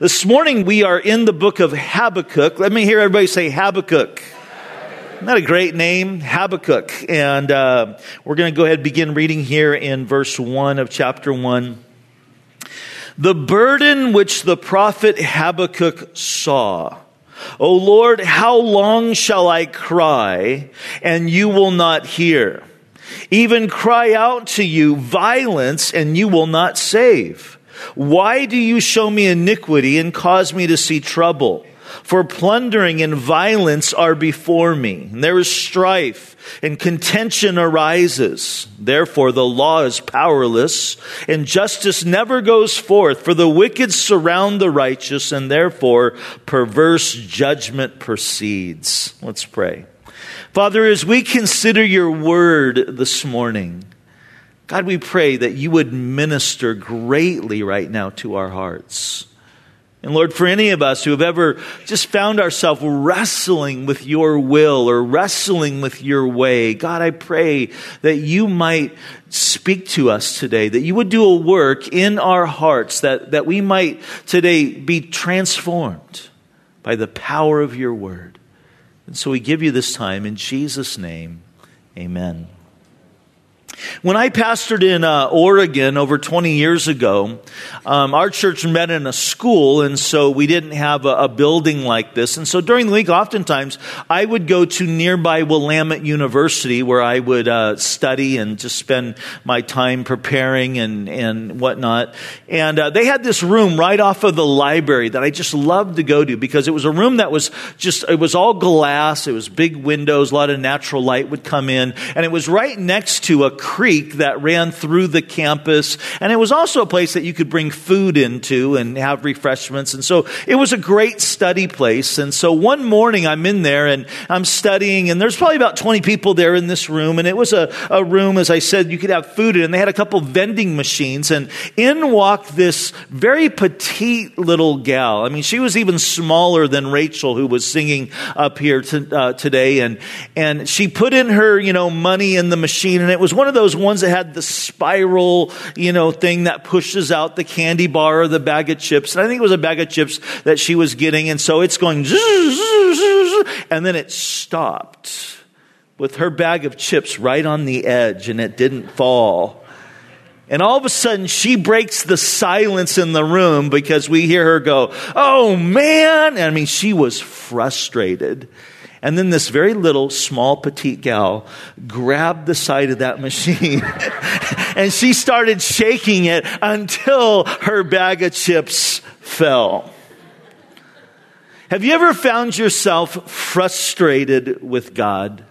This morning we are in the book of Habakkuk. Let me hear everybody say Habakkuk. Isn't that a great name? Habakkuk. And uh, we're going to go ahead and begin reading here in verse 1 of chapter 1. The burden which the prophet Habakkuk saw. O Lord, how long shall I cry and you will not hear? Even cry out to you violence and you will not save. Why do you show me iniquity and cause me to see trouble? For plundering and violence are before me. And there is strife and contention arises. Therefore, the law is powerless and justice never goes forth. For the wicked surround the righteous and therefore perverse judgment proceeds. Let's pray. Father, as we consider your word this morning, God, we pray that you would minister greatly right now to our hearts. And Lord, for any of us who have ever just found ourselves wrestling with your will or wrestling with your way, God, I pray that you might speak to us today, that you would do a work in our hearts, that, that we might today be transformed by the power of your word. And so we give you this time in Jesus' name. Amen. When I pastored in uh, Oregon over 20 years ago, um, our church met in a school, and so we didn't have a, a, building like this. And so during the week, oftentimes, I would go to nearby Willamette University where I would uh, study and just spend my time preparing and, and whatnot. And uh, they had this room right off of the library that I just loved to go to because it was a room that was just, it was all glass, it was big windows, a lot of natural light would come in, and it was right next to a creek that ran through the campus. And it was also a place that you could bring food into and have refreshments. And so it was a great study place. And so one morning I'm in there and I'm studying, and there's probably about 20 people there in this room. And it was a, a room, as I said, you could have food in. And they had a couple vending machines. And in walked this very petite little gal. I mean, she was even smaller than Rachel, who was singing up here to, uh, today. And, and she put in her, you know, money in the machine. And it was one of those ones that had the spiral, you know, thing that pushes out the candy bar or the bag of chips. And I think it was a bag of chips that she was getting. And so it's going, and then it stopped with her bag of chips right on the edge and it didn't fall. And all of a sudden, she breaks the silence in the room because we hear her go, Oh man. And I mean, she was frustrated. And then this very little, small, petite gal grabbed the side of that machine and she started shaking it until her bag of chips fell. Have you ever found yourself frustrated with God?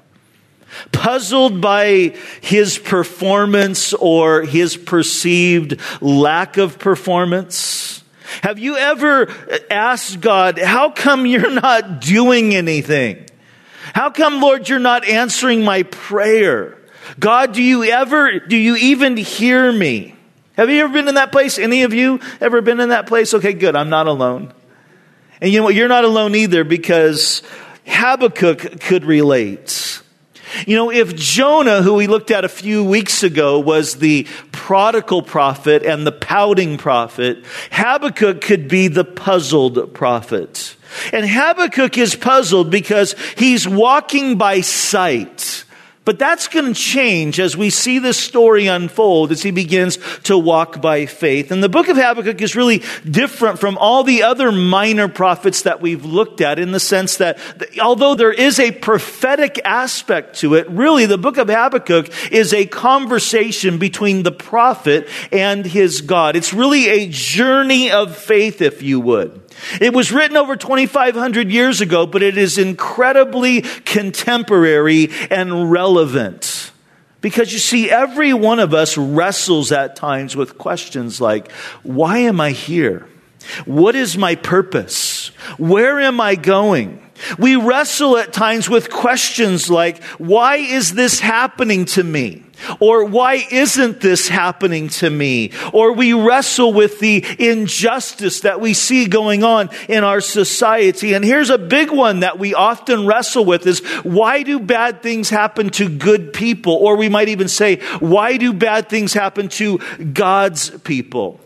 Puzzled by his performance or his perceived lack of performance? Have you ever asked God, how come you're not doing anything? How come, Lord, you're not answering my prayer? God, do you ever, do you even hear me? Have you ever been in that place? Any of you ever been in that place? Okay, good. I'm not alone. And you know what? You're not alone either because Habakkuk could relate. You know, if Jonah, who we looked at a few weeks ago, was the prodigal prophet and the pouting prophet, Habakkuk could be the puzzled prophet. And Habakkuk is puzzled because he's walking by sight. But that's going to change as we see this story unfold as he begins to walk by faith. And the book of Habakkuk is really different from all the other minor prophets that we've looked at in the sense that although there is a prophetic aspect to it, really the book of Habakkuk is a conversation between the prophet and his God. It's really a journey of faith, if you would. It was written over 2,500 years ago, but it is incredibly contemporary and relevant. Because you see, every one of us wrestles at times with questions like, why am I here? What is my purpose? Where am I going? We wrestle at times with questions like, why is this happening to me? Or why isn't this happening to me? Or we wrestle with the injustice that we see going on in our society. And here's a big one that we often wrestle with is why do bad things happen to good people? Or we might even say, why do bad things happen to God's people?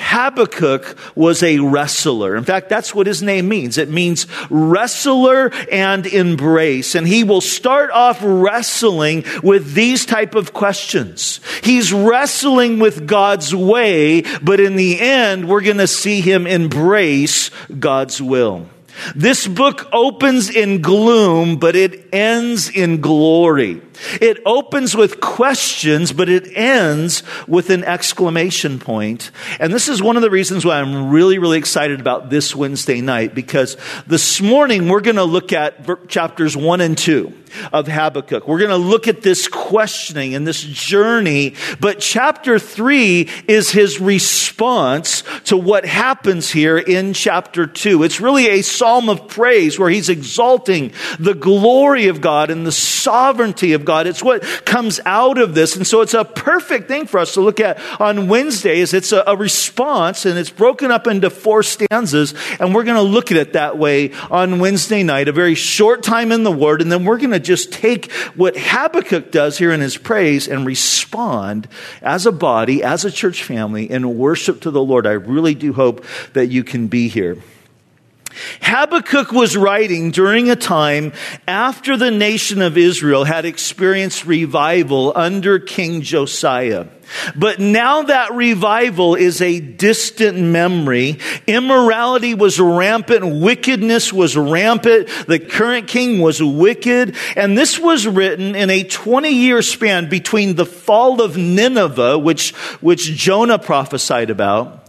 Habakkuk was a wrestler. In fact, that's what his name means. It means wrestler and embrace. And he will start off wrestling with these type of questions. He's wrestling with God's way, but in the end, we're going to see him embrace God's will. This book opens in gloom, but it ends in glory. It opens with questions, but it ends with an exclamation point. And this is one of the reasons why I'm really, really excited about this Wednesday night, because this morning we're going to look at chapters one and two of Habakkuk. We're going to look at this questioning and this journey, but chapter three is his response to what happens here in chapter two. It's really a psalm of praise where he's exalting the glory of God and the sovereignty of God God. It's what comes out of this. And so it's a perfect thing for us to look at on Wednesdays. It's a, a response and it's broken up into four stanzas. And we're going to look at it that way on Wednesday night, a very short time in the Word. And then we're going to just take what Habakkuk does here in his praise and respond as a body, as a church family in worship to the Lord. I really do hope that you can be here. Habakkuk was writing during a time after the nation of Israel had experienced revival under King Josiah. But now that revival is a distant memory. Immorality was rampant. Wickedness was rampant. The current king was wicked. And this was written in a 20 year span between the fall of Nineveh, which, which Jonah prophesied about,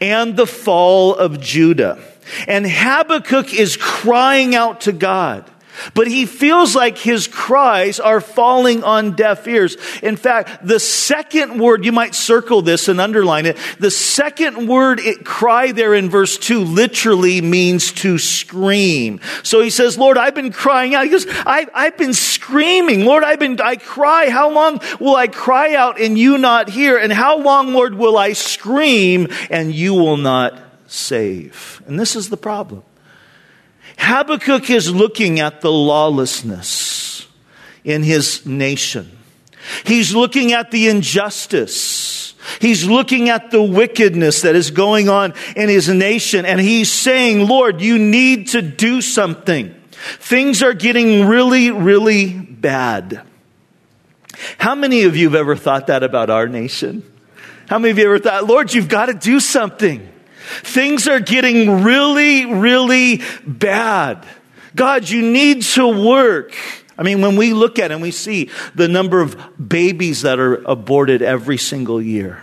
and the fall of Judah. And Habakkuk is crying out to God. But he feels like his cries are falling on deaf ears. In fact, the second word, you might circle this and underline it. The second word, it, cry there in verse 2 literally means to scream. So he says, Lord, I've been crying out. He goes, I, I've been screaming. Lord, I've been, I cry. How long will I cry out and you not hear? And how long, Lord, will I scream and you will not save. And this is the problem. Habakkuk is looking at the lawlessness in his nation. He's looking at the injustice. He's looking at the wickedness that is going on in his nation. And he's saying, Lord, you need to do something. Things are getting really, really bad. How many of you have ever thought that about our nation? How many of you ever thought, Lord, you've got to do something? Things are getting really, really bad. God, you need to work. I mean, when we look at and we see the number of babies that are aborted every single year,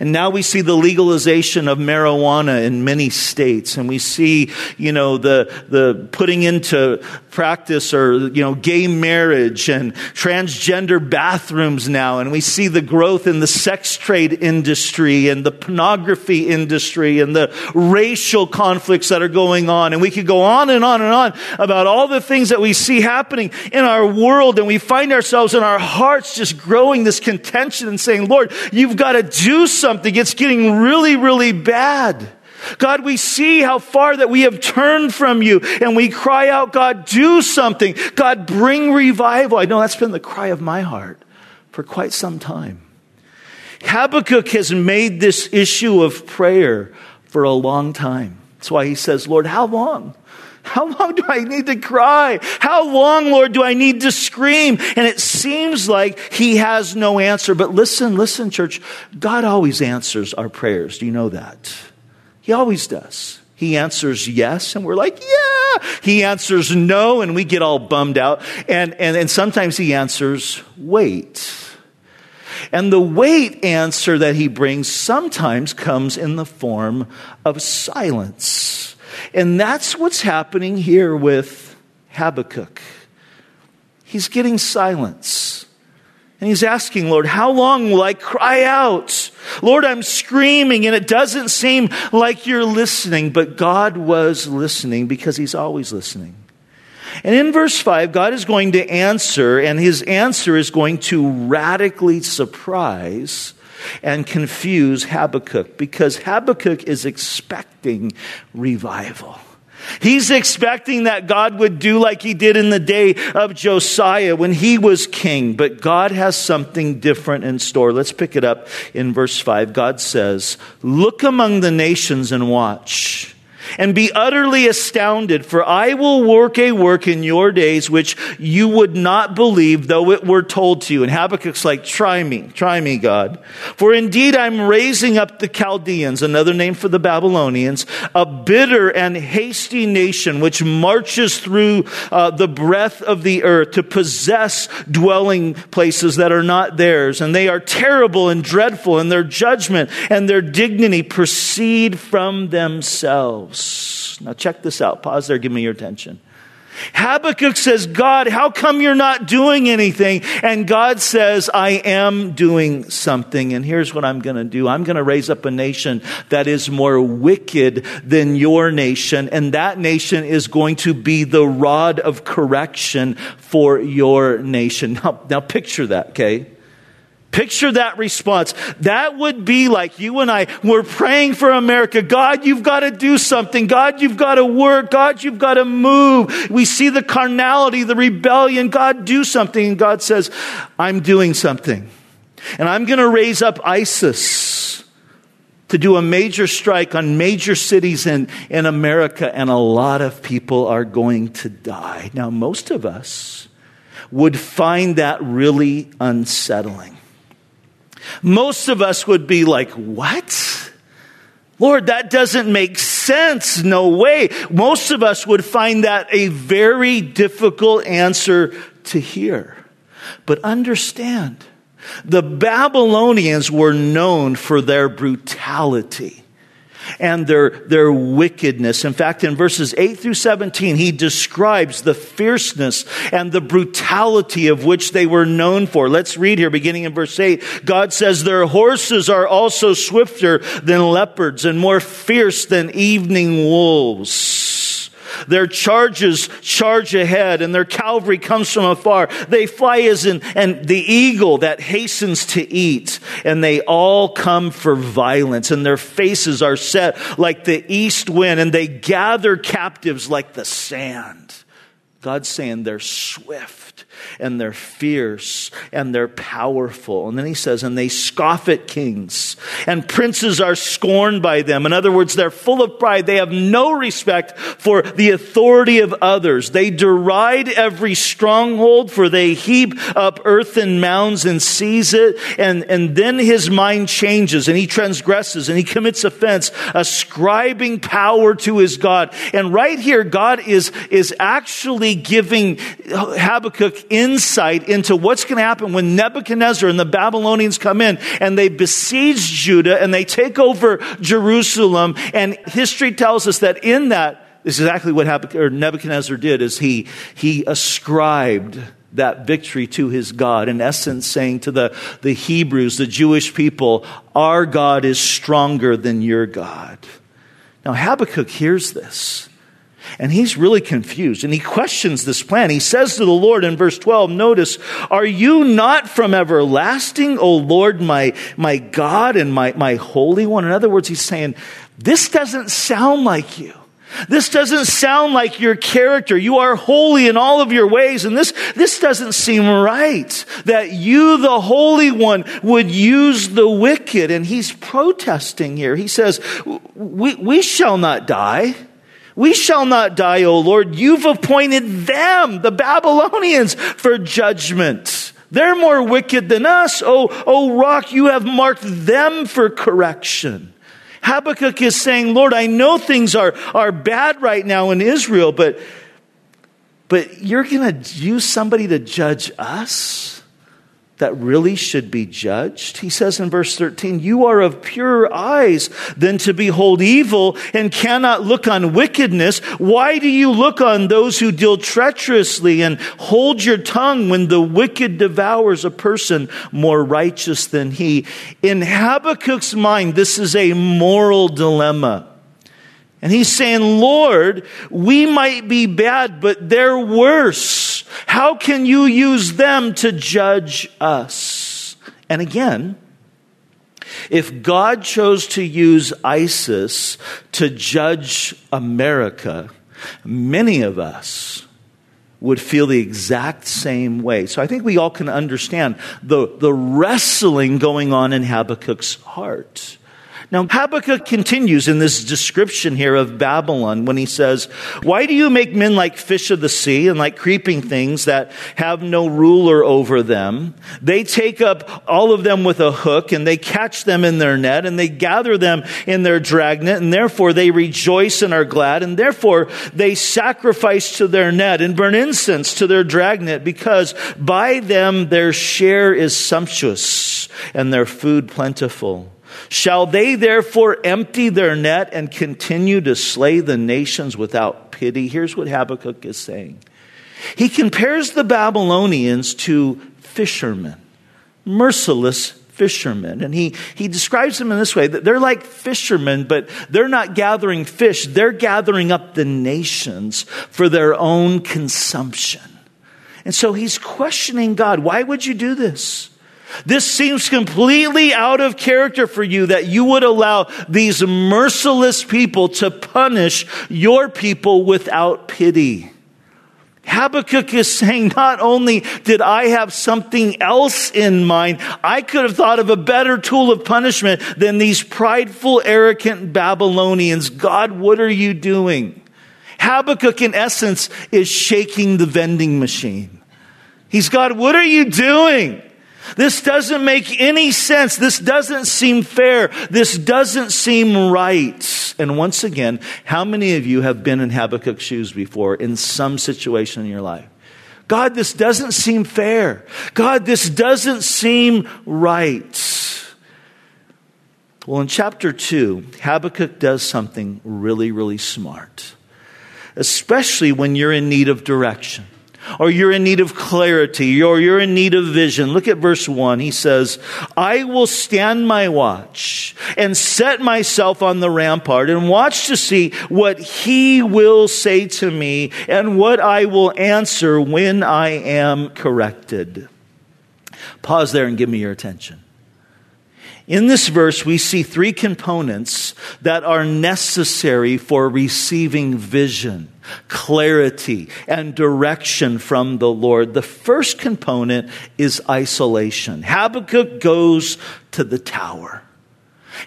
and now we see the legalization of marijuana in many states, and we see, you know, the, the putting into practice or, you know, gay marriage and transgender bathrooms now, and we see the growth in the sex trade industry and the pornography industry and the racial conflicts that are going on. And we could go on and on and on about all the things that we see happening in our world, and we find ourselves in our hearts just growing this contention and saying, Lord, you've got to do something. Something, it's getting really, really bad. God, we see how far that we have turned from you and we cry out, God, do something. God, bring revival. I know that's been the cry of my heart for quite some time. Habakkuk has made this issue of prayer for a long time. That's why he says, Lord, how long? How long do I need to cry? How long, Lord, do I need to scream? And it seems like he has no answer. But listen, listen, church. God always answers our prayers. Do you know that? He always does. He answers yes, and we're like, yeah. He answers no, and we get all bummed out. And, and, and sometimes he answers wait. And the wait answer that he brings sometimes comes in the form of silence. And that's what's happening here with Habakkuk. He's getting silence. And he's asking, Lord, how long will I cry out? Lord, I'm screaming and it doesn't seem like you're listening, but God was listening because he's always listening. And in verse 5, God is going to answer, and his answer is going to radically surprise and confuse Habakkuk because Habakkuk is expecting revival. He's expecting that God would do like he did in the day of Josiah when he was king, but God has something different in store. Let's pick it up in verse 5. God says, Look among the nations and watch and be utterly astounded, for I will work a work in your days which you would not believe, though it were told to you. And Habakkuk's like, try me, try me, God. For indeed I'm raising up the Chaldeans, another name for the Babylonians, a bitter and hasty nation which marches through uh, the breadth of the earth to possess dwelling places that are not theirs. And they are terrible and dreadful, and their judgment and their dignity proceed from themselves. Now, check this out. Pause there. Give me your attention. Habakkuk says, God, how come you're not doing anything? And God says, I am doing something. And here's what I'm going to do I'm going to raise up a nation that is more wicked than your nation. And that nation is going to be the rod of correction for your nation. Now, now picture that, okay? Picture that response. That would be like you and I. We're praying for America. God, you've got to do something. God, you've got to work. God, you've got to move. We see the carnality, the rebellion. God, do something. And God says, I'm doing something. And I'm going to raise up ISIS to do a major strike on major cities in, in America, and a lot of people are going to die. Now, most of us would find that really unsettling. Most of us would be like, What? Lord, that doesn't make sense. No way. Most of us would find that a very difficult answer to hear. But understand, the Babylonians were known for their brutality and their, their wickedness. In fact, in verses 8 through 17, he describes the fierceness and the brutality of which they were known for. Let's read here, beginning in verse 8. God says, Their horses are also swifter than leopards and more fierce than evening wolves. Their charges charge ahead, and their cavalry comes from afar. They fly as in, and the eagle that hastens to eat, and they all come for violence, and their faces are set like the east wind, and they gather captives like the sand. God's saying they're swift and they're fierce and they're powerful. And then he says, and they scoff at kings and princes are scorned by them. In other words, they're full of pride. They have no respect for the authority of others. They deride every stronghold for they heap up earthen mounds and seize it. And, and then his mind changes and he transgresses and he commits offense, ascribing power to his God. And right here, God is, is actually giving Habakkuk insight into what's going to happen when Nebuchadnezzar and the Babylonians come in and they besiege Judah and they take over Jerusalem. And history tells us that in that, this is exactly what Nebuchadnezzar did is he, he ascribed that victory to his God, in essence saying to the, the Hebrews, the Jewish people, our God is stronger than your God. Now Habakkuk hears this. And he's really confused and he questions this plan. He says to the Lord in verse 12, notice, are you not from everlasting, O Lord, my, my God and my, my Holy One? In other words, he's saying, this doesn't sound like you. This doesn't sound like your character. You are holy in all of your ways. And this, this doesn't seem right that you, the Holy One, would use the wicked. And he's protesting here. He says, we, we shall not die. We shall not die, O Lord. You've appointed them, the Babylonians, for judgment. They're more wicked than us. O, o rock, you have marked them for correction. Habakkuk is saying, Lord, I know things are, are bad right now in Israel, but, but you're going to use somebody to judge us? That really should be judged? He says in verse 13, You are of purer eyes than to behold evil and cannot look on wickedness. Why do you look on those who deal treacherously and hold your tongue when the wicked devours a person more righteous than he? In Habakkuk's mind, this is a moral dilemma. And he's saying, Lord, we might be bad, but they're worse. How can you use them to judge us? And again, if God chose to use ISIS to judge America, Many of us would feel the exact same way. So I think we all can understand the, the wrestling going on in Habakkuk's heart. Now, Habakkuk continues in this description here of Babylon when he says, Why do you make men like fish of the sea and like creeping things that have no ruler over them? They take up all of them with a hook and they catch them in their net and they gather them in their dragnet and therefore they rejoice and are glad and therefore they sacrifice to their net and burn incense to their dragnet because by them their share is sumptuous and their food plentiful. Shall they therefore empty their net and continue to slay the nations without pity? Here's what Habakkuk is saying. He compares the Babylonians to fishermen, merciless fishermen. And he, he describes them in this way that they're like fishermen, but they're not gathering fish, they're gathering up the nations for their own consumption. And so he's questioning God. Why would you do this? This seems completely out of character for you that you would allow these merciless people to punish your people without pity. Habakkuk is saying, not only did I have something else in mind, I could have thought of a better tool of punishment than these prideful, arrogant Babylonians. God, what are you doing? Habakkuk, in essence, is shaking the vending machine. He's God, what are you doing? This doesn't make any sense. This doesn't seem fair. This doesn't seem right. And once again, how many of you have been in Habakkuk's shoes before in some situation in your life? God, this doesn't seem fair. God, this doesn't seem right. Well, in chapter 2, Habakkuk does something really, really smart, especially when you're in need of direction or you're in need of clarity, or you're in need of vision. Look at verse 1. He says, I will stand my watch and set myself on the rampart and watch to see what he will say to me and what I will answer when I am corrected. Pause there and give me your attention. In this verse, we see three components that are necessary for receiving vision, clarity, and direction from the Lord. The first component is isolation. Habakkuk goes to the tower.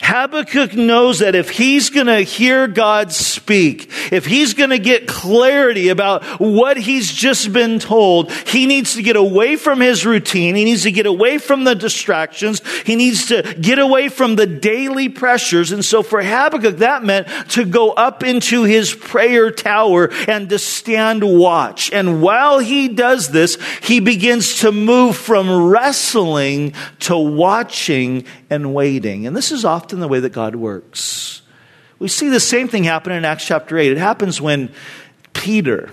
Habakkuk knows that if he's going to hear God speak, if he's going to get clarity about what he's just been told, he needs to get away from his routine. He needs to get away from the distractions. He needs to get away from the daily pressures. And so for Habakkuk, that meant to go up into his prayer tower and to stand watch. And while he does this, he begins to move from wrestling to watching and waiting. And this is often the way that God works. We see the same thing happen in Acts chapter 8. It happens when Peter,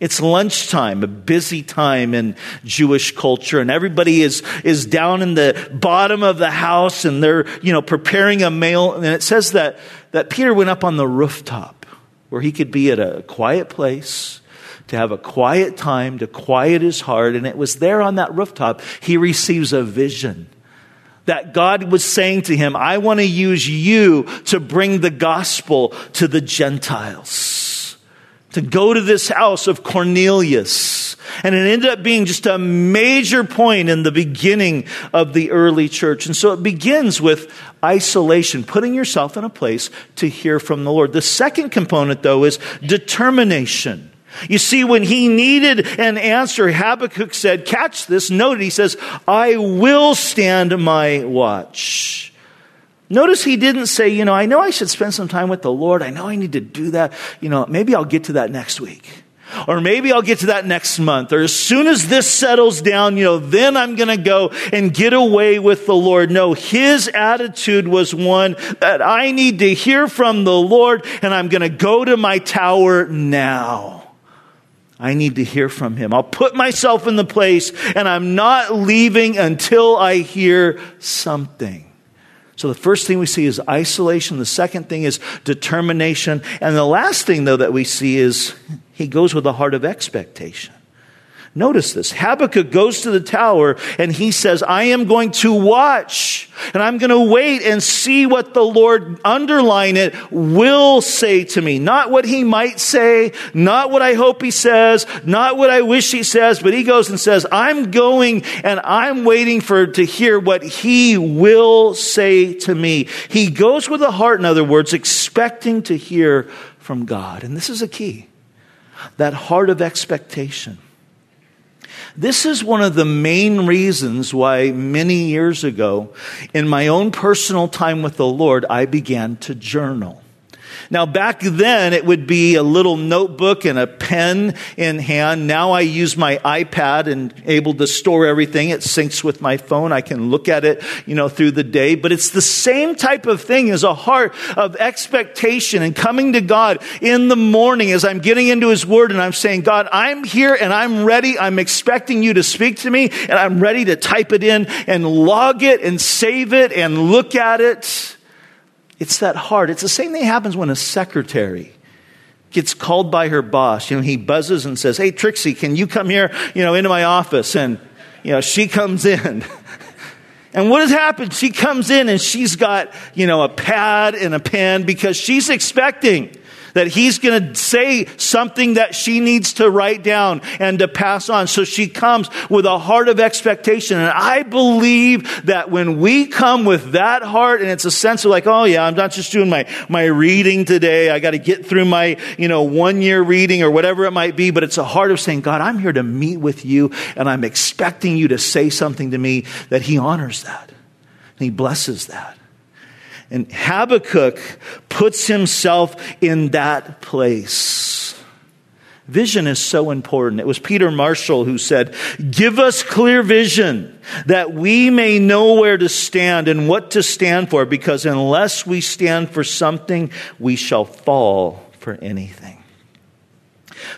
it's lunchtime, a busy time in Jewish culture, and everybody is, is down in the bottom of the house and they're, you know, preparing a meal. And it says that, that Peter went up on the rooftop where he could be at a quiet place to have a quiet time, to quiet his heart. And it was there on that rooftop he receives a vision that God was saying to him, I want to use you to bring the gospel to the Gentiles. To go to this house of Cornelius. And it ended up being just a major point in the beginning of the early church. And so it begins with isolation, putting yourself in a place to hear from the Lord. The second component, though, is determination. You see, when he needed an answer, Habakkuk said, catch this, note he says, I will stand my watch. Notice he didn't say, you know, I know I should spend some time with the Lord. I know I need to do that. You know, maybe I'll get to that next week. Or maybe I'll get to that next month. Or as soon as this settles down, you know, then I'm going to go and get away with the Lord. No, his attitude was one that I need to hear from the Lord and I'm going to go to my tower now. I need to hear from him. I'll put myself in the place and I'm not leaving until I hear something. So the first thing we see is isolation. The second thing is determination. And the last thing, though, that we see is he goes with a heart of expectation. Notice this. Habakkuk goes to the tower and he says, I am going to watch and I'm going to wait and see what the Lord, underline it, will say to me. Not what he might say, not what I hope he says, not what I wish he says, but he goes and says, I'm going and I'm waiting for to hear what he will say to me. He goes with a heart, in other words, expecting to hear from God. And this is a key. That heart of expectation. This is one of the main reasons why many years ago, in my own personal time with the Lord, I began to journal. Now, back then, it would be a little notebook and a pen in hand. Now I use my iPad and able to store everything. It syncs with my phone. I can look at it, you know, through the day. But it's the same type of thing as a heart of expectation and coming to God in the morning as I'm getting into His Word and I'm saying, God, I'm here and I'm ready. I'm expecting you to speak to me and I'm ready to type it in and log it and save it and look at it. It's that hard. It's the same thing happens when a secretary gets called by her boss. You know, he buzzes and says, Hey, Trixie, can you come here, you know, into my office? And, you know, she comes in. and what has happened? She comes in and she's got, you know, a pad and a pen because she's expecting that he's going to say something that she needs to write down and to pass on. So she comes with a heart of expectation. And I believe that when we come with that heart, and it's a sense of like, oh yeah, I'm not just doing my, my reading today. I got to get through my, you know, one year reading or whatever it might be. But it's a heart of saying, God, I'm here to meet with you and I'm expecting you to say something to me that he honors that. And he blesses that. And Habakkuk puts himself in that place. Vision is so important. It was Peter Marshall who said, Give us clear vision that we may know where to stand and what to stand for, because unless we stand for something, we shall fall for anything.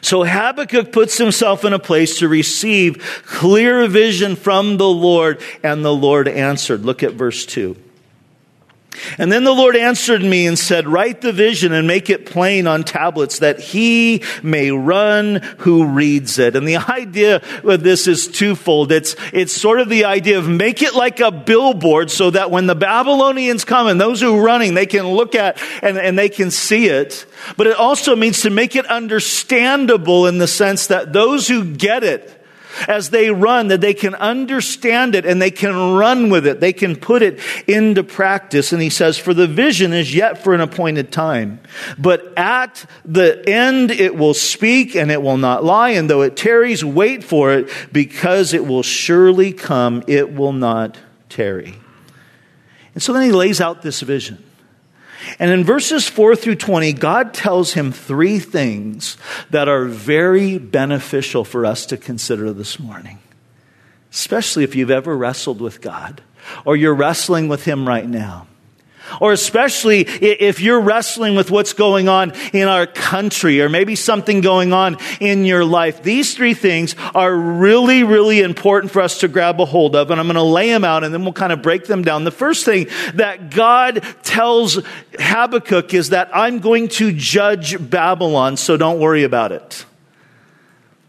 So Habakkuk puts himself in a place to receive clear vision from the Lord, and the Lord answered. Look at verse 2. And then the Lord answered me and said, Write the vision and make it plain on tablets that he may run who reads it. And the idea of this is twofold. It's, it's sort of the idea of make it like a billboard so that when the Babylonians come and those who are running, they can look at and, and they can see it. But it also means to make it understandable in the sense that those who get it, as they run that they can understand it and they can run with it. They can put it into practice. And he says, for the vision is yet for an appointed time. But at the end it will speak and it will not lie. And though it tarries, wait for it because it will surely come. It will not tarry. And so then he lays out this vision. And in verses 4 through 20, God tells him three things that are very beneficial for us to consider this morning, especially if you've ever wrestled with God or you're wrestling with Him right now. Or especially if you're wrestling with what's going on in our country or maybe something going on in your life. These three things are really, really important for us to grab a hold of. And I'm going to lay them out and then we'll kind of break them down. The first thing that God tells Habakkuk is that I'm going to judge Babylon, so don't worry about it.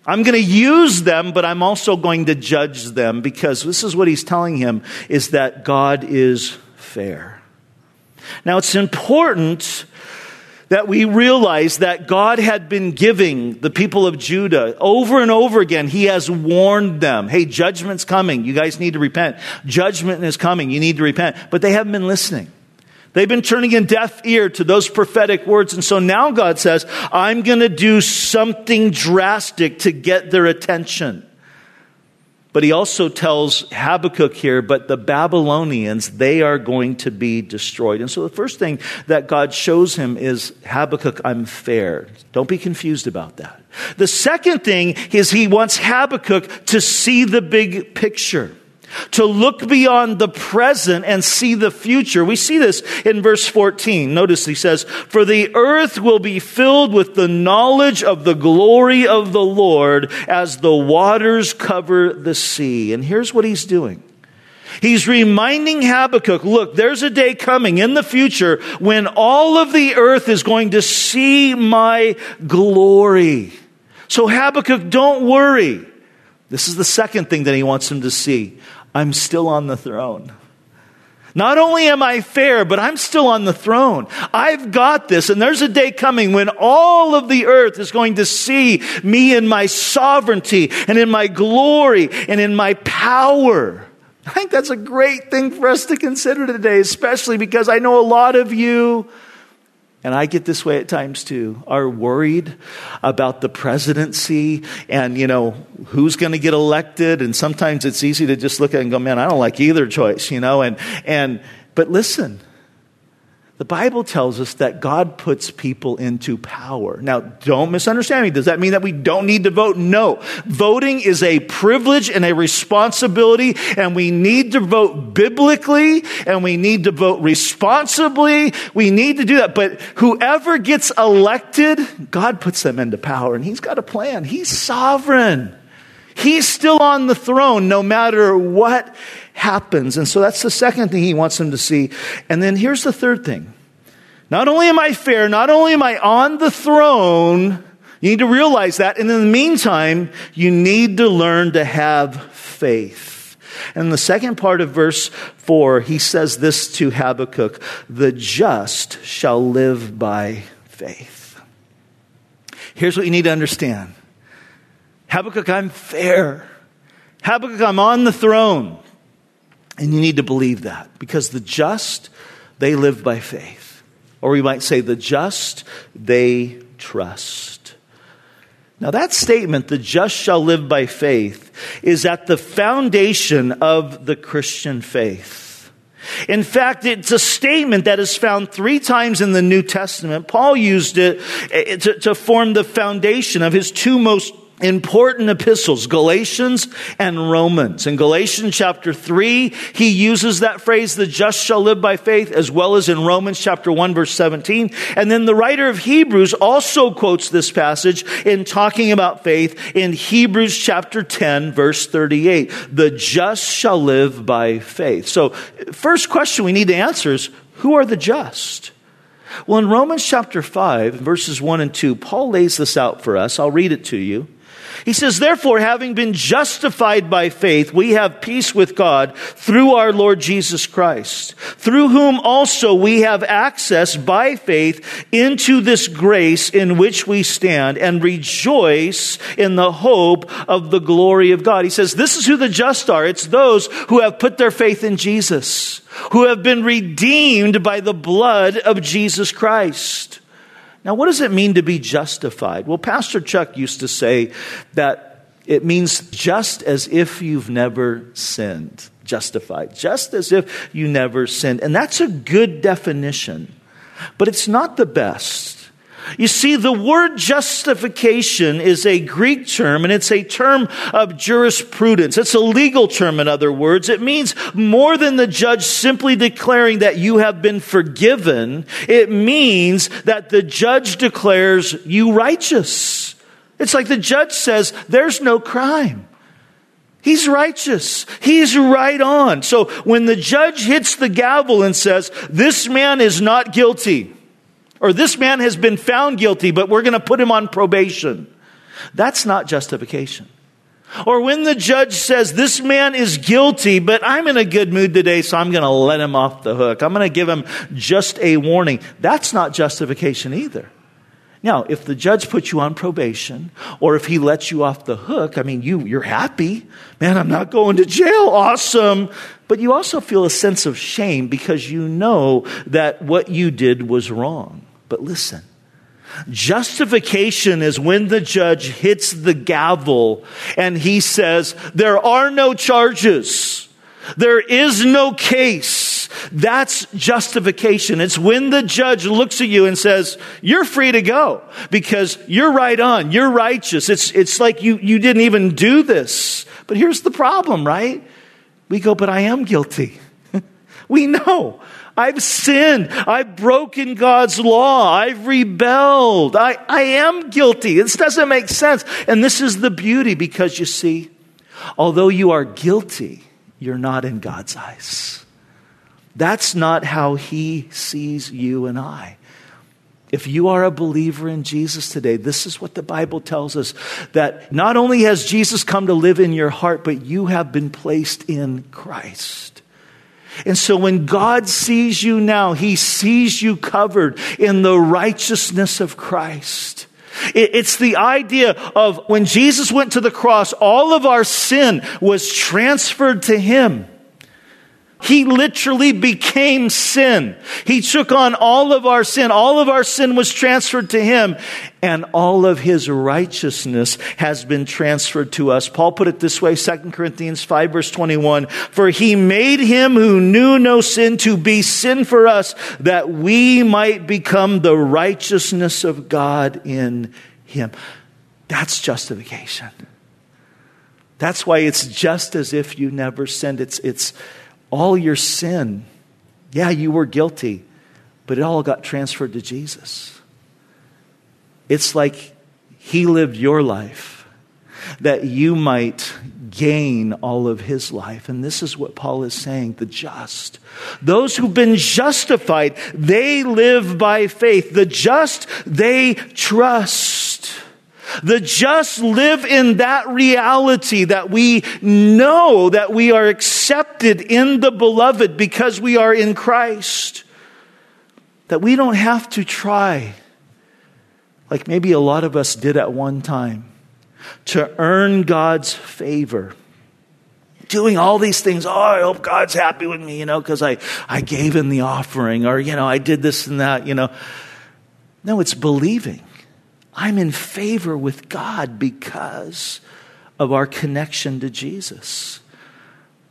I'm going to use them, but I'm also going to judge them because this is what he's telling him is that God is fair. Now, it's important that we realize that God had been giving the people of Judah over and over again. He has warned them, hey, judgment's coming. You guys need to repent. Judgment is coming. You need to repent. But they haven't been listening. They've been turning a deaf ear to those prophetic words. And so now God says, I'm going to do something drastic to get their attention. But he also tells Habakkuk here, but the Babylonians, they are going to be destroyed. And so the first thing that God shows him is Habakkuk, I'm fair. Don't be confused about that. The second thing is he wants Habakkuk to see the big picture to look beyond the present and see the future. We see this in verse 14. Notice he says, For the earth will be filled with the knowledge of the glory of the Lord as the waters cover the sea. And here's what he's doing. He's reminding Habakkuk, look, there's a day coming in the future when all of the earth is going to see my glory. So Habakkuk, don't worry. This is the second thing that he wants him to see. I'm still on the throne. Not only am I fair, but I'm still on the throne. I've got this. And there's a day coming when all of the earth is going to see me in my sovereignty and in my glory and in my power. I think that's a great thing for us to consider today, especially because I know a lot of you and I get this way at times too, are worried about the presidency and, you know, who's going to get elected. And sometimes it's easy to just look at and go, man, I don't like either choice, you know, and, and, but listen, the Bible tells us that God puts people into power. Now, don't misunderstand me. Does that mean that we don't need to vote? No. Voting is a privilege and a responsibility, and we need to vote biblically, and we need to vote responsibly. We need to do that. But whoever gets elected, God puts them into power, and He's got a plan. He's sovereign. He's still on the throne no matter what happens. And so that's the second thing he wants them to see. And then here's the third thing. Not only am I fair, not only am I on the throne, you need to realize that. And in the meantime, you need to learn to have faith. And the second part of verse 4, he says this to Habakkuk the just shall live by faith. Here's what you need to understand Habakkuk, I'm fair. Habakkuk, I'm on the throne. And you need to believe that because the just, they live by faith. Or we might say, the just, they trust. Now, that statement, the just shall live by faith, is at the foundation of the Christian faith. In fact, it's a statement that is found three times in the New Testament. Paul used it eh, to, to form the foundation of his two most important epistles, Galatians and Romans. In Galatians chapter 3, he uses that phrase, the just shall live by faith, as well as in Romans chapter 1 verse 17. And then the writer of Hebrews also quotes this passage in talking about faith in Hebrews chapter 10 verse 38. The just shall live by faith. So, first question we need to answer is, who are the just? Well, in Romans chapter 5, verses 1 and 2, Paul lays this out for us. I'll read it to you. He says, therefore, having been justified by faith, we have peace with God through our Lord Jesus Christ, through whom also we have access by faith into this grace in which we stand and rejoice in the hope of the glory of God. He says, this is who the just are. It's those who have put their faith in Jesus, who have been redeemed by the blood of Jesus Christ. Now, what does it mean to be justified? Well, Pastor Chuck used to say that it means just as if you've never sinned. Justified. Just as if you never sinned. And that's a good definition, but it's not the best. You see, the word justification is a Greek term and it's a term of jurisprudence. It's a legal term, in other words. It means more than the judge simply declaring that you have been forgiven. It means that the judge declares you righteous. It's like the judge says, there's no crime. He's righteous. He's right on. So when the judge hits the gavel and says, this man is not guilty, or this man has been found guilty, but we're going to put him on probation. That's not justification. Or when the judge says, this man is guilty, but I'm in a good mood today, so I'm going to let him off the hook. I'm going to give him just a warning. That's not justification either. Now, if the judge puts you on probation, or if he lets you off the hook, I mean, you, you're happy. Man, I'm not going to jail. Awesome. But you also feel a sense of shame because you know that what you did was wrong. But listen, justification is when the judge hits the gavel and he says, There are no charges, there is no case. That's justification. It's when the judge looks at you and says, you're free to go because you're right on. You're righteous. It's, it's like you, you didn't even do this. But here's the problem, right? We go, but I am guilty. we know. I've sinned. I've broken God's law. I've rebelled. I, I am guilty. This doesn't make sense. And this is the beauty because you see, although you are guilty, you're not in God's eyes. That's not how He sees you and I. if you are a believer in Jesus today, this is what the Bible tells us that not only has Jesus come to live in your heart, but you have been placed in Christ. And so when God sees you now, he sees you covered in the righteousness of Christ. It's the idea of when Jesus went to the cross, all of our sin was transferred to him. He literally became sin. He took on all of our sin. All of our sin was transferred to him, and all of his righteousness has been transferred to us. Paul put it this way, 2 Corinthians 5 verse 21, for he made him who knew no sin to be sin for us, that we might become the righteousness of God in him. That's justification. That's why it's just as if you never sinned. It's, it's, all your sin. Yeah, you were guilty, but it all got transferred to Jesus. It's like He lived your life that you might gain all of His life. And this is what Paul is saying the just. Those who've been justified, they live by faith. The just, they trust. The just live in that reality that we know that we are accepted in the beloved because we are in Christ. That we don't have to try, like maybe a lot of us did at one time, to earn God's favor doing all these things. Oh, I hope God's happy with me, you know, because I, I gave him the offering or, you know, I did this and that, you know. No, it's believing. I'm in favor with God because of our connection to Jesus.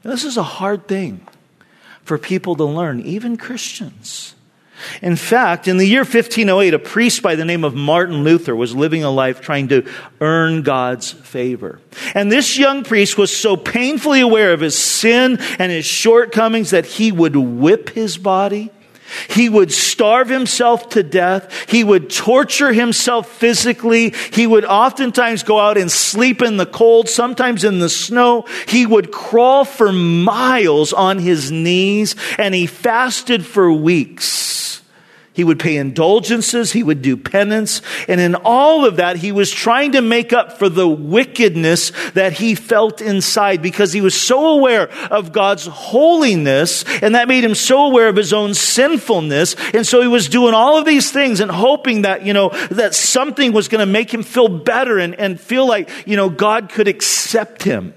This is a hard thing for people to learn, even Christians. In fact, in the year 1508, a priest by the name of Martin Luther was living a life trying to earn God's favor. And this young priest was so painfully aware of his sin and his shortcomings that he would whip his body he would starve himself to death. He would torture himself physically. He would oftentimes go out and sleep in the cold, sometimes in the snow. He would crawl for miles on his knees and he fasted for weeks. He would pay indulgences. He would do penance. And in all of that, he was trying to make up for the wickedness that he felt inside because he was so aware of God's holiness and that made him so aware of his own sinfulness. And so he was doing all of these things and hoping that, you know, that something was going to make him feel better and, and feel like, you know, God could accept him.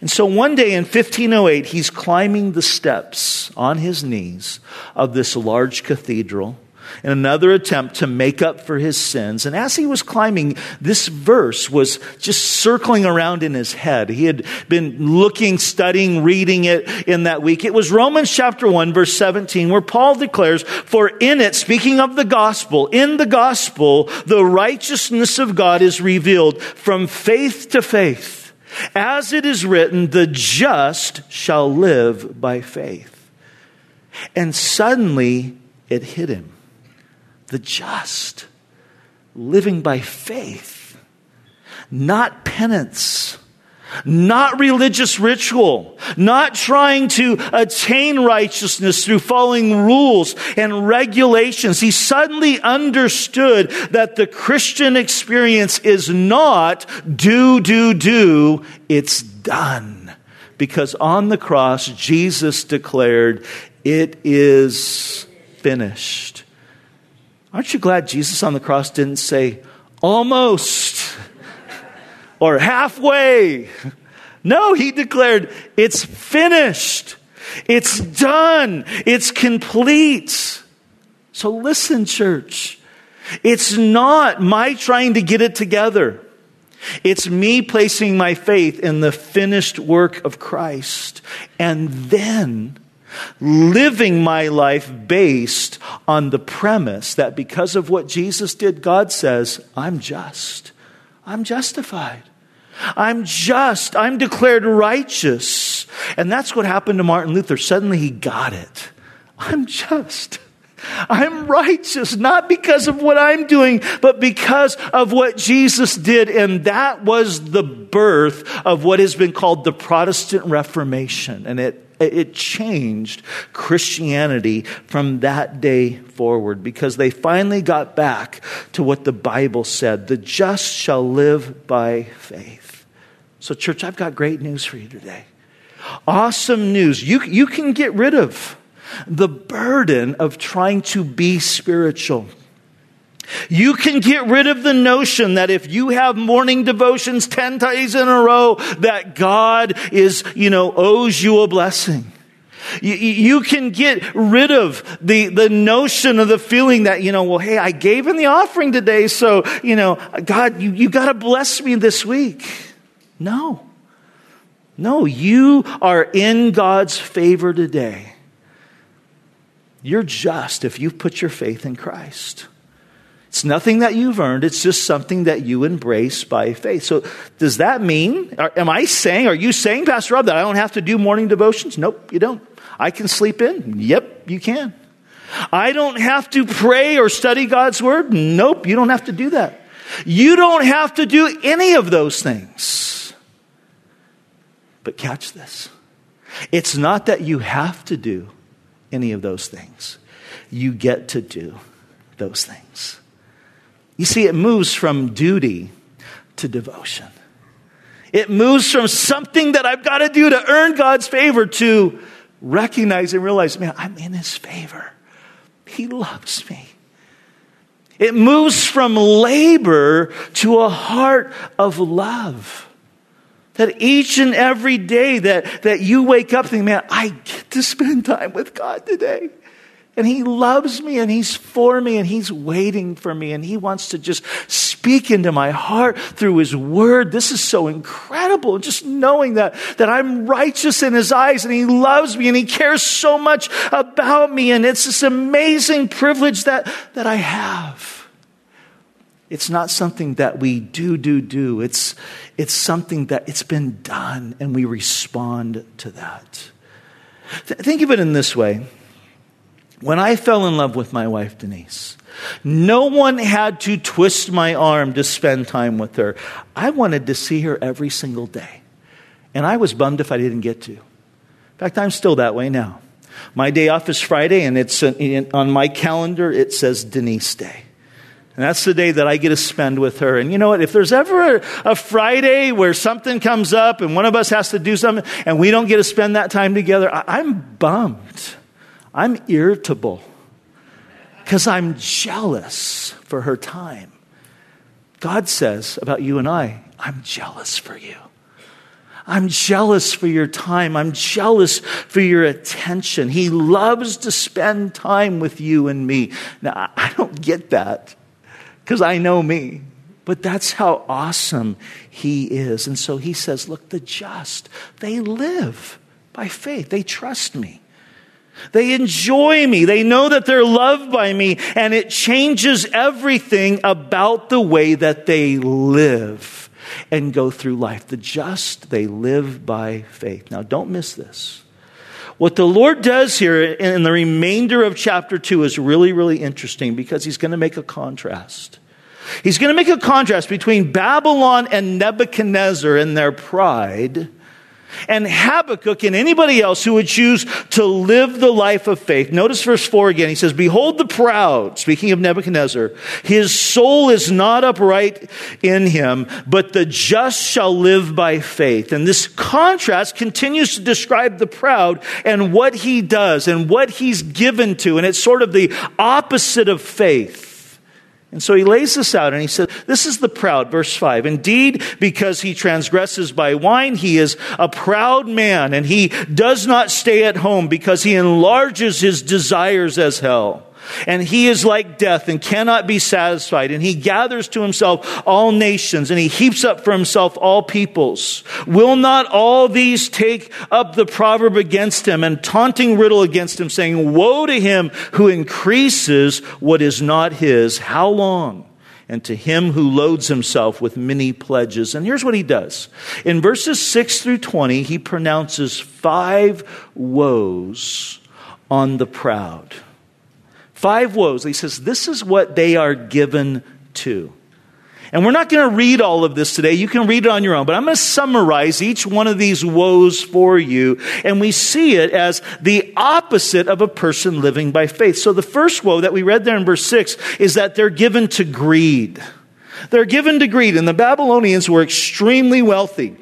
And so one day in 1508, he's climbing the steps on his knees of this large cathedral in another attempt to make up for his sins. And as he was climbing, this verse was just circling around in his head. He had been looking, studying, reading it in that week. It was Romans chapter 1, verse 17, where Paul declares, For in it, speaking of the gospel, in the gospel, the righteousness of God is revealed from faith to faith. As it is written, the just shall live by faith. And suddenly it hit him the just, living by faith, not penance, not religious ritual, not trying to attain righteousness through following rules and regulations. He suddenly understood that the Christian experience is not do, do, do, it's done. Because on the cross, Jesus declared, it is finished. Aren't you glad Jesus on the cross didn't say, almost, or halfway? No, he declared, it's finished. It's done. It's complete. So listen, church. It's not my trying to get it together. It's me placing my faith in the finished work of Christ. And then living my life based on the premise that because of what Jesus did, God says, I'm just. I'm justified. I'm just. I'm declared righteous. And that's what happened to Martin Luther. Suddenly he got it. I'm just. I'm righteous, not because of what I'm doing, but because of what Jesus did. And that was the birth of what has been called the Protestant Reformation. And it it changed Christianity from that day forward because they finally got back to what the Bible said the just shall live by faith. So, church, I've got great news for you today. Awesome news. You, you can get rid of the burden of trying to be spiritual. You can get rid of the notion that if you have morning devotions 10 days in a row, that God is, you know, owes you a blessing. You, can get rid of the, the notion of the feeling that, you know, well, hey, I gave in the offering today, so, you know, God, you, you got to bless me this week. No. No, you are in God's favor today. You're just if you've put your faith in Christ. It's nothing that you've earned, it's just something that you embrace by faith. So, does that mean, am I saying, are you saying, Pastor Rob, that I don't have to do morning devotions? Nope, you don't. I can sleep in? Yep, you can. I don't have to pray or study God's word? Nope, you don't have to do that. You don't have to do any of those things. But catch this it's not that you have to do any of those things, you get to do those things. You see, it moves from duty to devotion. It moves from something that I've got to do to earn God's favor to recognize and realize, man, I'm in His favor. He loves me. It moves from labor to a heart of love. That each and every day that, that you wake up thinking, man, I get to spend time with God today. And he loves me and he's for me and he's waiting for me and he wants to just speak into my heart through his word. This is so incredible. Just knowing that, that I'm righteous in his eyes and he loves me and he cares so much about me. And it's this amazing privilege that, that I have. It's not something that we do, do, do. It's, it's something that it's been done and we respond to that. Th- think of it in this way when I fell in love with my wife, Denise, no one had to twist my arm to spend time with her. I wanted to see her every single day. And I was bummed if I didn't get to. In fact, I'm still that way now. My day off is Friday, and it's on my calendar, it says Denise Day. And that's the day that I get to spend with her. And you know what? If there's ever a, a, Friday where something comes up and one of us has to do something and we don't get to spend that time together, I, I'm bummed. I'm irritable because I'm jealous for her time. God says about you and I, I'm jealous for you. I'm jealous for your time. I'm jealous for your attention. He loves to spend time with you and me. Now, I don't get that because I know me. But that's how awesome he is. And so he says, Look, the just, they live by faith, they trust me. They enjoy me. They know that they're loved by me, and it changes everything about the way that they live and go through life. The just, they live by faith. Now, don't miss this. What the Lord does here in the remainder of chapter 2 is really, really interesting because he's going to make a contrast. He's going to make a contrast between Babylon and Nebuchadnezzar and their pride and Habakkuk and anybody else who would choose to live the life of faith. Notice verse 4 again. He says, Behold the proud, speaking of Nebuchadnezzar, his soul is not upright in him, but the just shall live by faith. And this contrast continues to describe the proud and what he does and what he's given to. And it's sort of the opposite of faith. And so he lays this out and he says, This is the proud, verse 5. Indeed, because he transgresses by wine, he is a proud man, and he does not stay at home because he enlarges his desires as hell. And he is like death and cannot be satisfied. And he gathers to himself all nations and he heaps up for himself all peoples. Will not all these take up the proverb against him and taunting riddle against him, saying, Woe to him who increases what is not his. How long? and to him who loads himself with many pledges. And here's what he does. In verses 6 through 20, he pronounces five woes on the proud. Five woes. He says, This is what they are given to. And we're not going to read all of this today. You can read it on your own, but I'm going to summarize each one of these woes for you. And we see it as the opposite of a person living by faith. So the first woe that we read there in verse 6 is that they're given to greed. They're given to greed, and the Babylonians were extremely wealthy.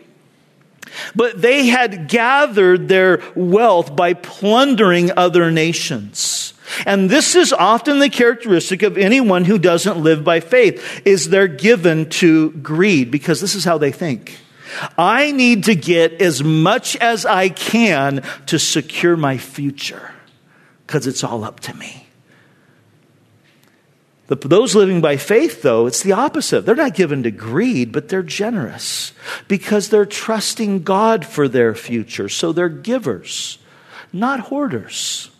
But they had gathered their wealth by plundering other nations. And this is often the characteristic of anyone who doesn't live by faith is they're given to greed because this is how they think. I need to get as much as I can to secure my future because it's all up to me. The, those living by faith, though, it's the opposite. They're not given to greed, but they're generous because they're trusting God for their future. So they're givers, not hoarders.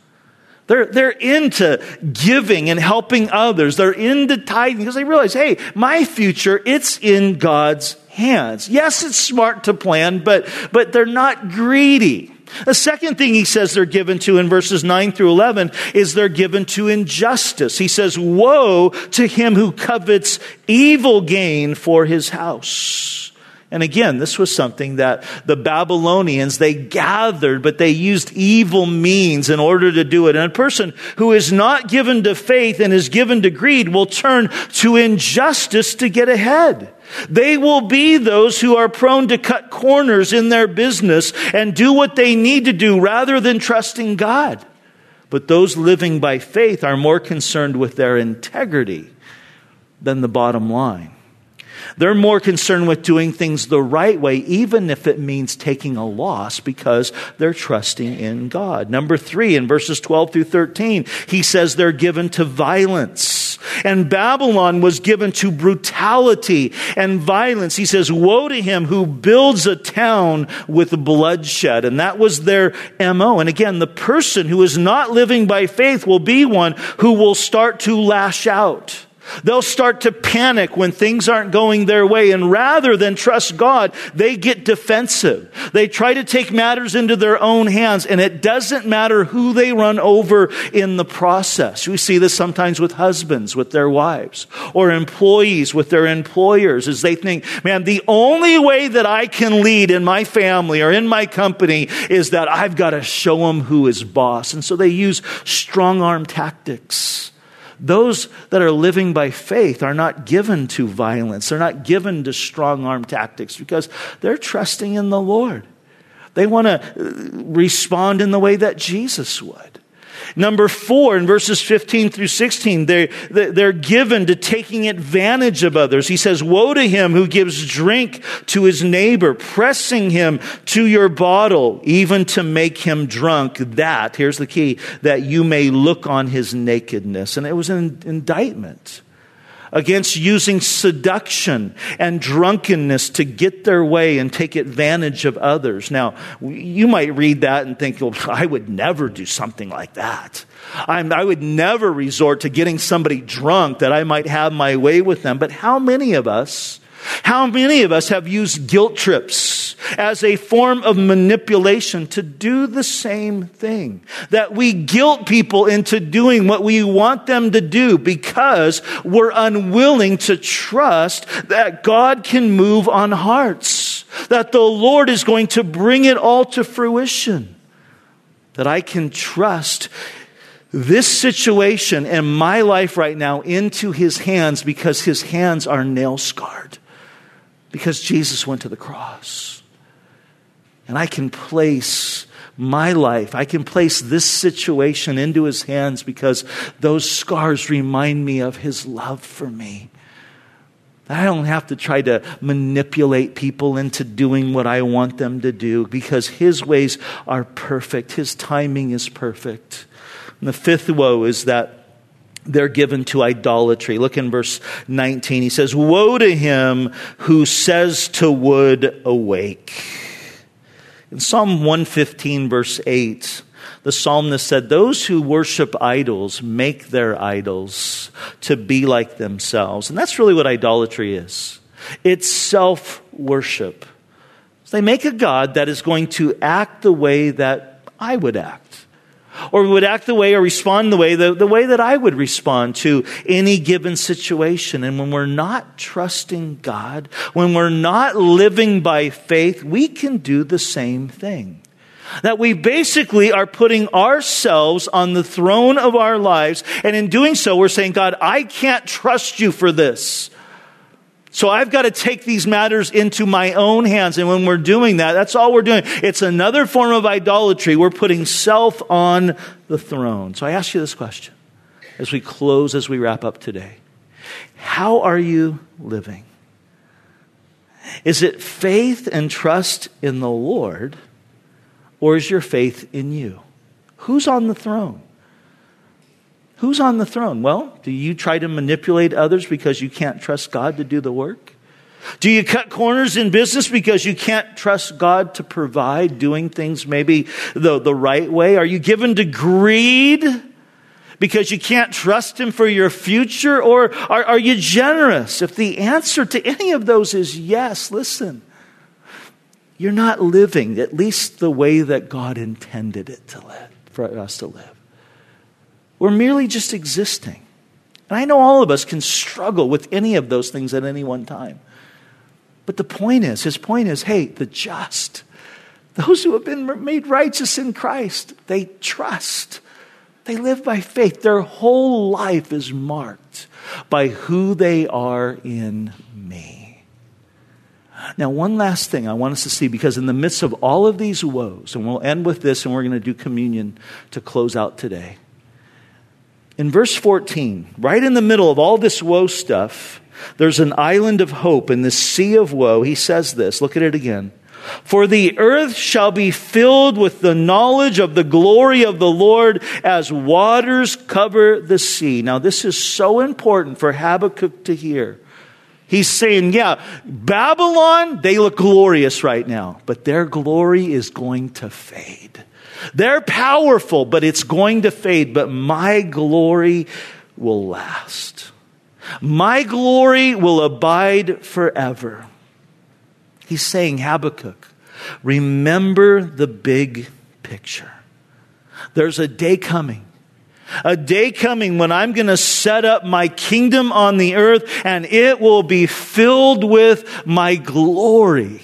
They're, they're into giving and helping others. They're into tithing because they realize, hey, my future, it's in God's hands. Yes, it's smart to plan, but, but they're not greedy. The second thing he says they're given to in verses 9 through 11 is they're given to injustice. He says, Woe to him who covets evil gain for his house. And again, this was something that the Babylonians, they gathered, but they used evil means in order to do it. And a person who is not given to faith and is given to greed will turn to injustice to get ahead. They will be those who are prone to cut corners in their business and do what they need to do rather than trusting God. But those living by faith are more concerned with their integrity than the bottom line. They're more concerned with doing things the right way, even if it means taking a loss because they're trusting in God. Number three, in verses 12 through 13, he says they're given to violence. And Babylon was given to brutality and violence. He says, Woe to him who builds a town with bloodshed. And that was their MO. And again, the person who is not living by faith will be one who will start to lash out. They'll start to panic when things aren't going their way. And rather than trust God, they get defensive. They try to take matters into their own hands. And it doesn't matter who they run over in the process. We see this sometimes with husbands, with their wives, or employees with their employers as they think, man, the only way that I can lead in my family or in my company is that I've got to show them who is boss. And so they use strong arm tactics. Those that are living by faith are not given to violence. They're not given to strong arm tactics because they're trusting in the Lord. They want to uh, respond in the way that Jesus would. Number four, in verses 15 through 16, they're, they're given to taking advantage of others. He says, Woe to him who gives drink to his neighbor, pressing him to your bottle, even to make him drunk. That, here's the key, that you may look on his nakedness. And it was an indictment against using seduction and drunkenness to get their way and take advantage of others. Now, you might read that and think, well, I would never do something like that. I'm, i would never resort to getting somebody drunk that I might have my way with them. But how many of us how many of us have used guilt trips as a form of manipulation to do the same thing? That we guilt people into doing what we want them to do because we're unwilling to trust that God can move on hearts, that the Lord is going to bring it all to fruition, that I can trust this situation and my life right now into his hands because his hands are nail scarred because Jesus went to the cross. And I can place my life, I can place this situation into his hands because those scars remind me of his love for me. I don't have to try to manipulate people into doing what I want them to do because his ways are perfect. His timing is perfect. And the fifth woe is that they're given to idolatry. Look in verse 19. He says, Woe to him who says to wood, Awake. In Psalm 115, verse 8, the psalmist said, Those who worship idols make their idols to be like themselves. And that's really what idolatry is it's self worship. They make a God that is going to act the way that I would act. Or would act the way or respond the way, the, the way that I would respond to any given situation. And when we're not trusting God, when we're not living by faith, we can do the same thing. That we basically are putting ourselves on the throne of our lives. And in doing so, we're saying, God, I can't trust you for this. So I've got to take these matters into my own hands. And when we're doing that, that's all we're doing. It's another form of idolatry. We're putting self on the throne. So I ask you this question as we close, as we wrap up today. How are you living? Is it faith and trust in the Lord, or is your faith in you? Who's on the throne? Who's on the throne? Well, do you try to manipulate others because you can't trust God to do the work? Do you cut corners in business because you can't trust God to provide, doing things maybe the, the right way? Are you given to greed because you can't trust Him for your future? Or are, are you generous? If the answer to any of those is yes, listen, you're not living at least the way that God intended it to live, for us to live. We're merely just existing. And I know all of us can struggle with any of those things at any one time. But the point is, his point is hey, the just, those who have been made righteous in Christ, they trust. They live by faith. Their whole life is marked by who they are in me. Now, one last thing I want us to see, because in the midst of all of these woes, and we'll end with this and we're going to do communion to close out today. In verse 14, right in the middle of all this woe stuff, there's an island of hope in this sea of woe. He says this. Look at it again. For the earth shall be filled with the knowledge of the glory of the Lord as waters cover the sea. Now, this is so important for Habakkuk to hear. He's saying, yeah, Babylon, they look glorious right now, but their glory is going to fade. They're powerful, but it's going to fade. But my glory will last. My glory will abide forever. He's saying, Habakkuk, remember the big picture. There's a day coming. A day coming when I'm going to set up my kingdom on the earth and it will be filled with my glory.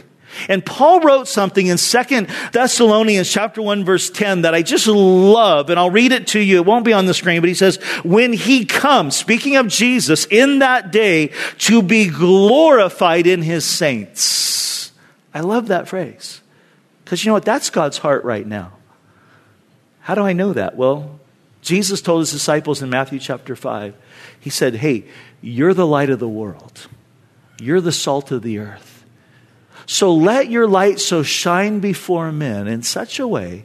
And Paul wrote something in Second Thessalonians chapter 1 verse 10 that I just love and I'll read it to you. It won't be on the screen, but he says, when he comes, speaking of Jesus, in that day to be glorified in his saints. I love that phrase. Because you know what? That's God's heart right now. How do I know that? Well, Jesus told his disciples in Matthew chapter 5, he said, Hey, you're the light of the world. You're the salt of the earth. So let your light so shine before men in such a way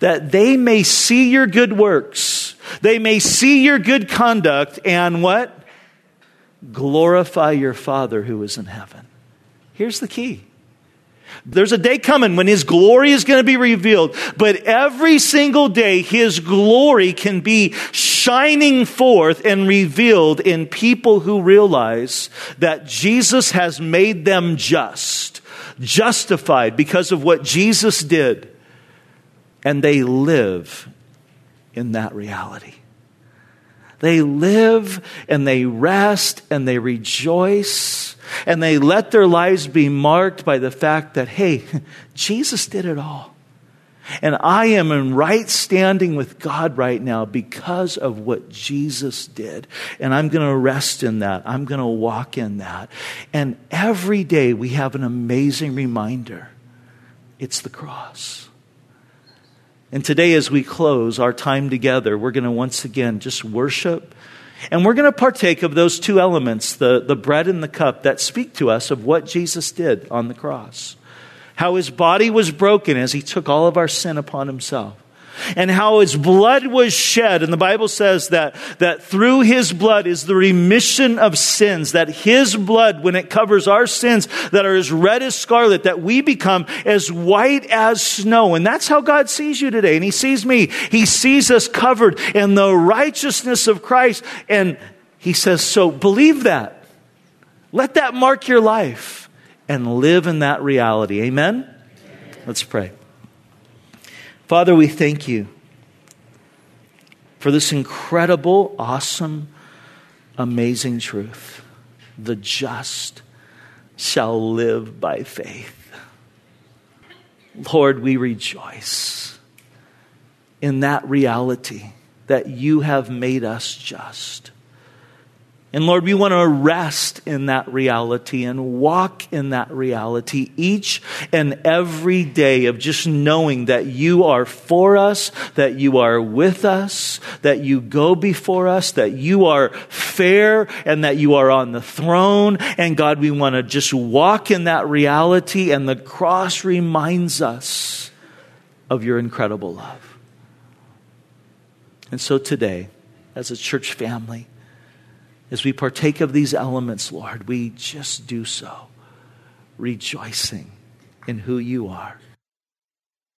that they may see your good works, they may see your good conduct, and what? Glorify your Father who is in heaven. Here's the key. There's a day coming when His glory is going to be revealed, but every single day His glory can be shining forth and revealed in people who realize that Jesus has made them just, justified because of what Jesus did, and they live in that reality. They live and they rest and they rejoice and they let their lives be marked by the fact that, hey, Jesus did it all. And I am in right standing with God right now because of what Jesus did. And I'm going to rest in that. I'm going to walk in that. And every day we have an amazing reminder it's the cross. And today, as we close our time together, we're going to once again just worship. And we're going to partake of those two elements, the, the bread and the cup, that speak to us of what Jesus did on the cross. How his body was broken as he took all of our sin upon himself and how his blood was shed. And the Bible says that, that through his blood is the remission of sins, that his blood, when it covers our sins that are as red as scarlet, that we become as white as snow. And that's how God sees you today. And he sees me. He sees us covered in the righteousness of Christ. And he says, so believe that. Let that mark your life and live in that reality. Amen? Let's pray. Father, we thank you for this incredible, awesome, amazing truth. The just shall live by faith. Lord, we rejoice in that reality that you have made us just. And Lord, we want to rest in that reality and walk in that reality each and every day of just knowing that you are for us, that you are with us, that you go before us, that you are fair and that you are on the throne. And God, we want to just walk in that reality and the cross reminds us of your incredible love. And so today, as a church family, as we partake of these elements, Lord, we just do so, rejoicing in who you are